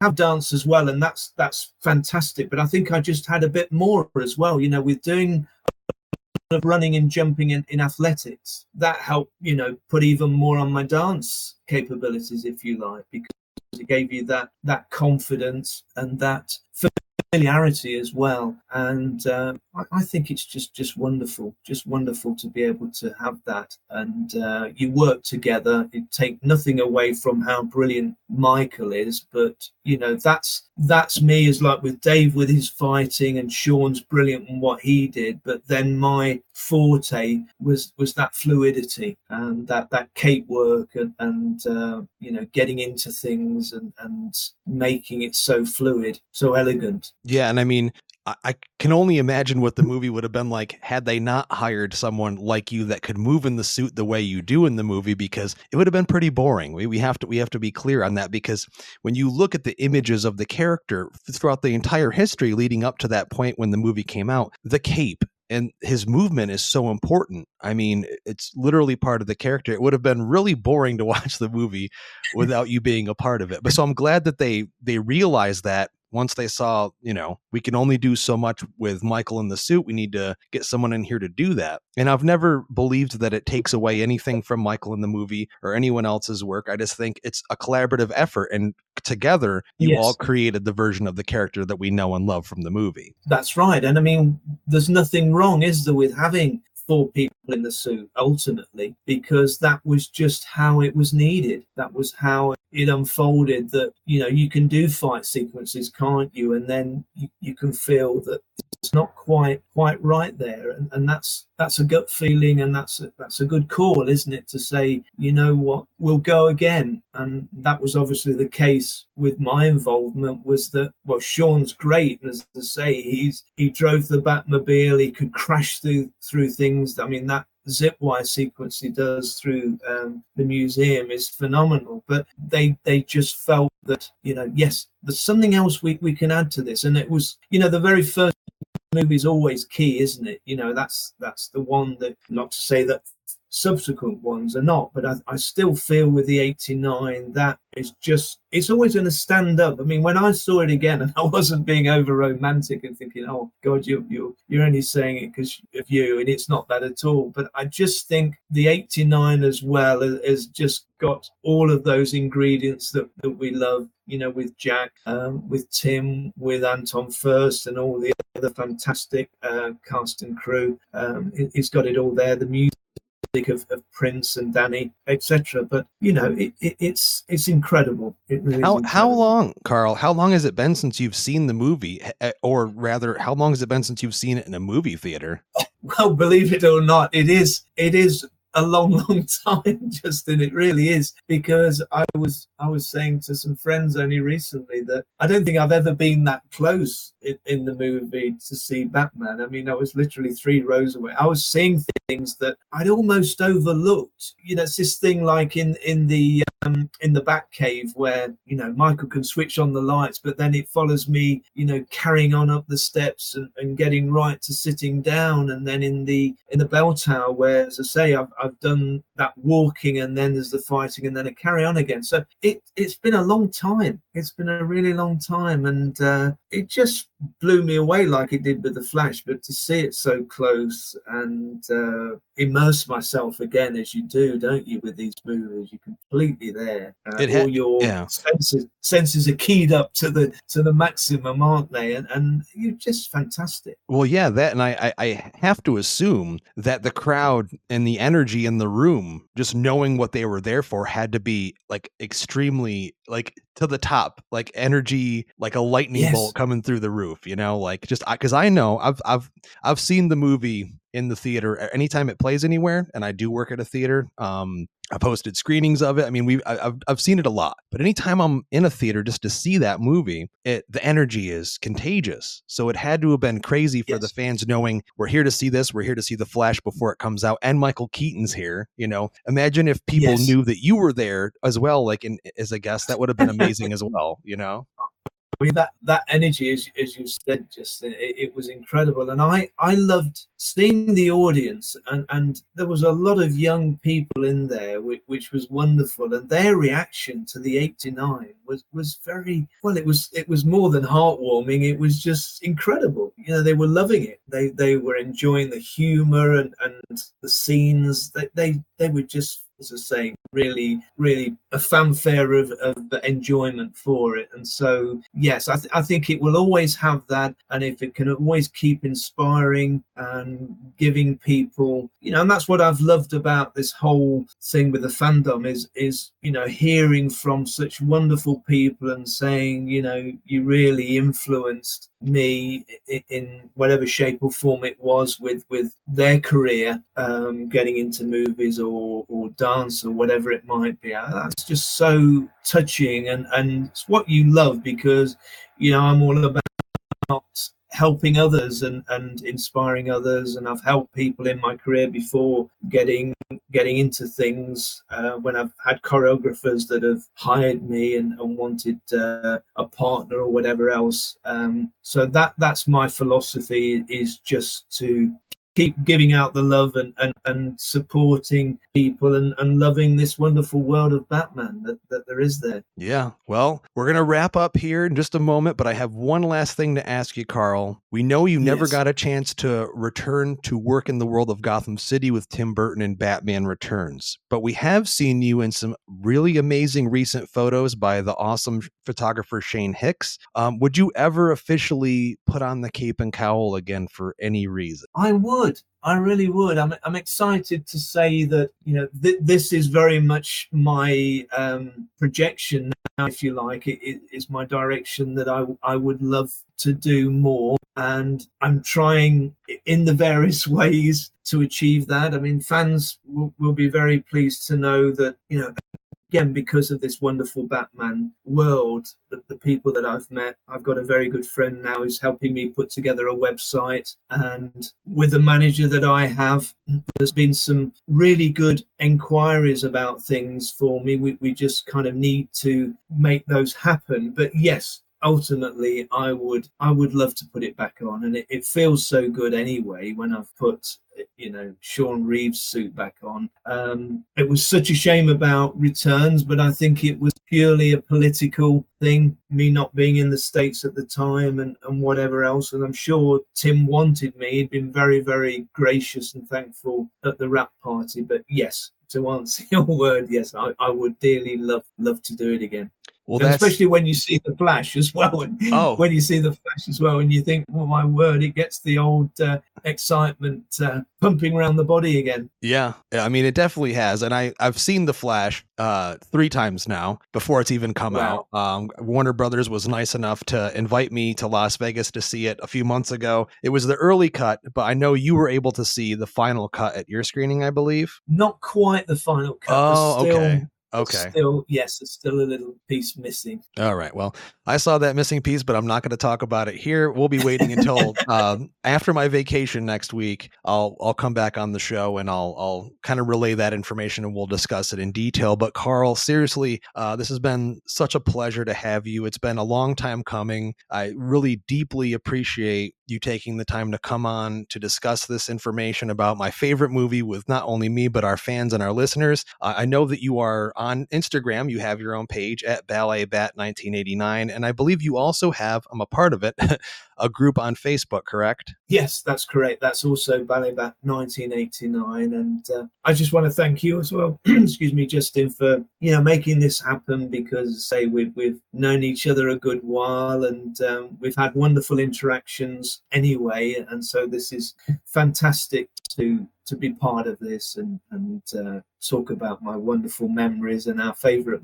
have dance as well, and that's that's fantastic. But I think I just had a bit more as well. You know, with doing of running and jumping in, in athletics, that helped you know put even more on my dance capabilities, if you like, because it gave you that that confidence and that familiarity as well. And uh, I, I, think it's just just wonderful, just wonderful to be able to have that. And uh, you work together. It take nothing away from how brilliant Michael is, but you know that's that's me as like with Dave with his fighting and Sean's brilliant in what he did. But then my forte was was that fluidity and that that cape work and, and uh, you know getting into things and and making it so fluid, so elegant. Yeah, and I mean, I can only imagine what the movie would have been like had they not hired someone like you that could move in the suit the way you do in the movie because it would have been pretty boring. We, we have to we have to be clear on that because when you look at the images of the character throughout the entire history leading up to that point when the movie came out, the cape and his movement is so important. I mean, it's literally part of the character. It would have been really boring to watch the movie without you being a part of it. But so I'm glad that they they realized that once they saw, you know, we can only do so much with Michael in the suit, we need to get someone in here to do that. And I've never believed that it takes away anything from Michael in the movie or anyone else's work. I just think it's a collaborative effort. And together, you yes. all created the version of the character that we know and love from the movie. That's right. And I mean, there's nothing wrong, is there, with having four people in the suit ultimately because that was just how it was needed that was how it unfolded that you know you can do fight sequences can't you? And then you, you can feel that it's not quite quite right there. And, and that's that's a gut feeling and that's a, that's a good call isn't it? To say you know what we'll go again. And that was obviously the case with my involvement was that well sean's great. As to say he's he drove the batmobile. He could crash through through things. I mean that zip wire sequence he does through um, the museum is phenomenal. But they they just felt that you know yes, there's something else we, we can add to this, and it was you know the very first movie is always key, isn't it? You know that's that's the one that not to say that subsequent ones are not, but I, I still feel with the 89 that is just it's always going to stand up. I mean, when I saw it again, and I wasn't being over romantic and thinking, "Oh God, you you you're only saying it because of you," and it's not that at all. But I just think the '89 as well has just got all of those ingredients that, that we love. You know, with Jack, um, with Tim, with Anton Furst, and all the other fantastic uh, cast and crew. Um, it, has got it all there. The music of, of Prince and Danny, etc. But you know, it, it, it's it's incredible. It really how incredible. how long, Carl? How long has it been since you've seen the movie, eh, eh, or rather, how long has it been since you've seen it in a movie theater? Well, believe it or not, it is it is a long, long time, Justin. It really is because I was I was saying to some friends only recently that I don't think I've ever been that close in, in, the movie to see Batman. I mean, I was literally three rows away. I was seeing things that I'd almost overlooked. You know, it's this thing like in in the um, in the Batcave where you know Michael can switch on the lights, but then it follows me, you know, carrying on up the steps and, and getting right to sitting down, and then in the in the bell tower where, as I say, I've I've done that walking and then there's the fighting and then I carry on again. So it it's been a long time. It's been a really long time, and uh, it just blew me away like it did with the Flash. But to see it so close and uh, immerse myself again, as you do, don't you, with these movies? You're completely there. Uh, ha- all your yeah. senses senses are keyed up to the to the maximum, aren't they? And and you're just fantastic. Well, yeah, that, and I I, I have to assume that the crowd and the energy in the room, just knowing what they were there for, had to be like extremely like to the top, like energy, like a lightning yes. bolt coming through the roof. You know, like just because I, I know I've I've I've seen the movie in the theater anytime it plays anywhere, and I do work at a theater. Um, I posted screenings of it. I mean, we I've I've seen it a lot, but anytime I'm in a theater just to see that movie, it the energy is contagious. So it had to have been crazy for yes. the fans knowing we're here to see this, we're here to see the Flash before it comes out, and Michael Keaton's here. You know, imagine if people yes. knew that you were there as well, like in, as a guest, that would have been amazing as well. You know. I mean that that energy, as, as you said, just it, it, was incredible, and I I loved seeing the audience, and and there was a lot of young people in there, which, which was wonderful, and their reaction to the '89 was was very well. It was it was more than heartwarming. It was just incredible. You know, they were loving it. They they were enjoying the humor and and the scenes. They they they were just as I say, really, really a fanfare of, of enjoyment for it. And so, yes, I, th- I think it will always have that. And if it can always keep inspiring and giving people, you know, and that's what I've loved about this whole thing with the fandom is, is, you know, hearing from such wonderful people and saying, you know, you really influenced me in whatever shape or form it was with with their career um, getting into movies or or dance or whatever it might be. Uh, that's just so touching and and it's what you love because you know i'm all about helping others and, and inspiring others. And I've helped people in my career before getting getting into things uh, when I've had choreographers that have hired me and, and wanted uh, a partner or whatever else. Um, so that that's my philosophy is just to keep giving out the love and, and, and supporting people and, and loving this wonderful world of Batman that, that there is there. Yeah. Well, we're going to wrap up here in just a moment, but I have one last thing to ask you, Carl. We know you never yes. got a chance to return to work in the world of Gotham City with Tim Burton and Batman Returns, but we have seen you in some really amazing recent photos by the awesome photographer Shane Hicks. Um, would you ever officially put on the cape and cowl again for any reason? I would. I really would. I'm, I'm excited to say that you know th- this is very much my um, projection now, if you like. It, is my direction that I I would love to do more, and I'm trying in the various ways to achieve that. I mean, fans will be very pleased to know that you know again because of this wonderful batman world the, the, people that i've met i've got a very good friend now who's helping me put together a website. And with the manager that i have there's been some really good inquiries about things for me. We, we just kind of need to make those happen. But yes ultimately i would i would love to put it back on and it, it feels so good anyway when i've put you know Sean Reeves suit back on. Um, it was such a shame about returns, but I think it was purely a political thing. Me not being in the states at the time and and whatever else. And I'm sure Tim wanted me. He'd been very very gracious and thankful at the wrap party. But yes, to answer your word, yes, I, I would dearly love love to do it again. Well, especially when you see the flash as well. And oh. when you see the flash as well, and you think, "Oh my word!" It gets the old uh, excitement uh, pumping around the body again. Yeah, I mean, it definitely has. And I I've seen the flash uh, three times now before it's even come wow. out. Um, Warner Brothers was nice enough to invite me to Las Vegas to see it a few months ago. It was the early cut, but I know you were able to see the final cut at your screening, I believe. Not quite the final cut. Oh, still, okay. Okay. Still, yes, it's still a little piece missing. All right. Well, I saw that missing piece, but I'm not going to talk about it here. We'll be waiting until um, after my vacation next week. I'll I'll come back on the show and I'll I'll kind of relay that information and we'll discuss it in detail. But Carl, seriously, uh, this has been such a pleasure to have you. It's been a long time coming. I really deeply appreciate you taking the time to come on to discuss this information about my favorite movie with not only me but our fans and our listeners. Uh, I know that you are on Instagram. You have your own page at Ballet Bat 1989. and I believe you also have. I'm a part of it. a group on Facebook, correct? Yes, that's correct. That's also Ballet Bat 1989, and uh, I just want to thank you as well. excuse me, Justin, for you know making this happen because say we've we've known each other a good while and um, we've had wonderful interactions anyway, and so this is fantastic to to be part of this and and uh, talk about my wonderful memories and our favourite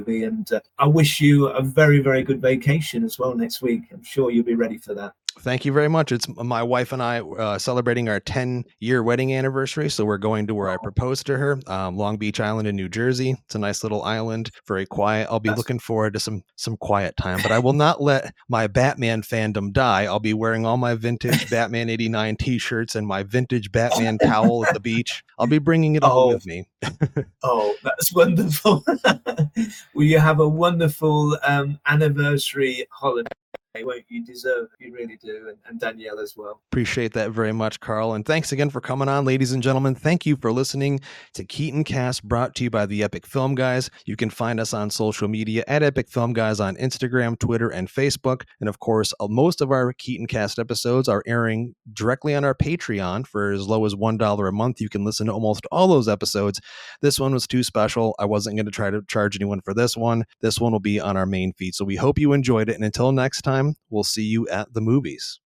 movie. And uh, I wish you a very, very good vacation as well next week. I'm sure you'll be ready for that. Thank you very much. It's my wife and I uh, celebrating our 10 year wedding anniversary. So we're going to where I proposed to her, um, Long Beach Island in New Jersey. It's a nice little island, very quiet. I'll be That's... looking forward to some some quiet time, but I will not let my Batman fandom die. I'll be wearing all my vintage Batman 89 t shirts and my vintage Batman towel at the beach. I'll be bringing it all oh. with me. oh, that's wonderful. Will you have a wonderful um, anniversary holiday? Won't you deserve it. You really do. And, and, Danielle as well. Appreciate that very much, Carl. And thanks again for coming on, ladies and gentlemen. Thank you for listening to Keaton Cast brought to you by the Epic Film Guys. You can find us on social media at Epic Film Guys on Instagram, Twitter, and Facebook. And of course, uh, most of our Keaton Cast episodes are airing directly on our Patreon for as low as $1 a month. You can listen to almost all those episodes. This one was too special. I wasn't going to try to charge anyone for this one. This one will be on our main feed. So we hope you enjoyed it. And until next time, time, we'll see you at the movies.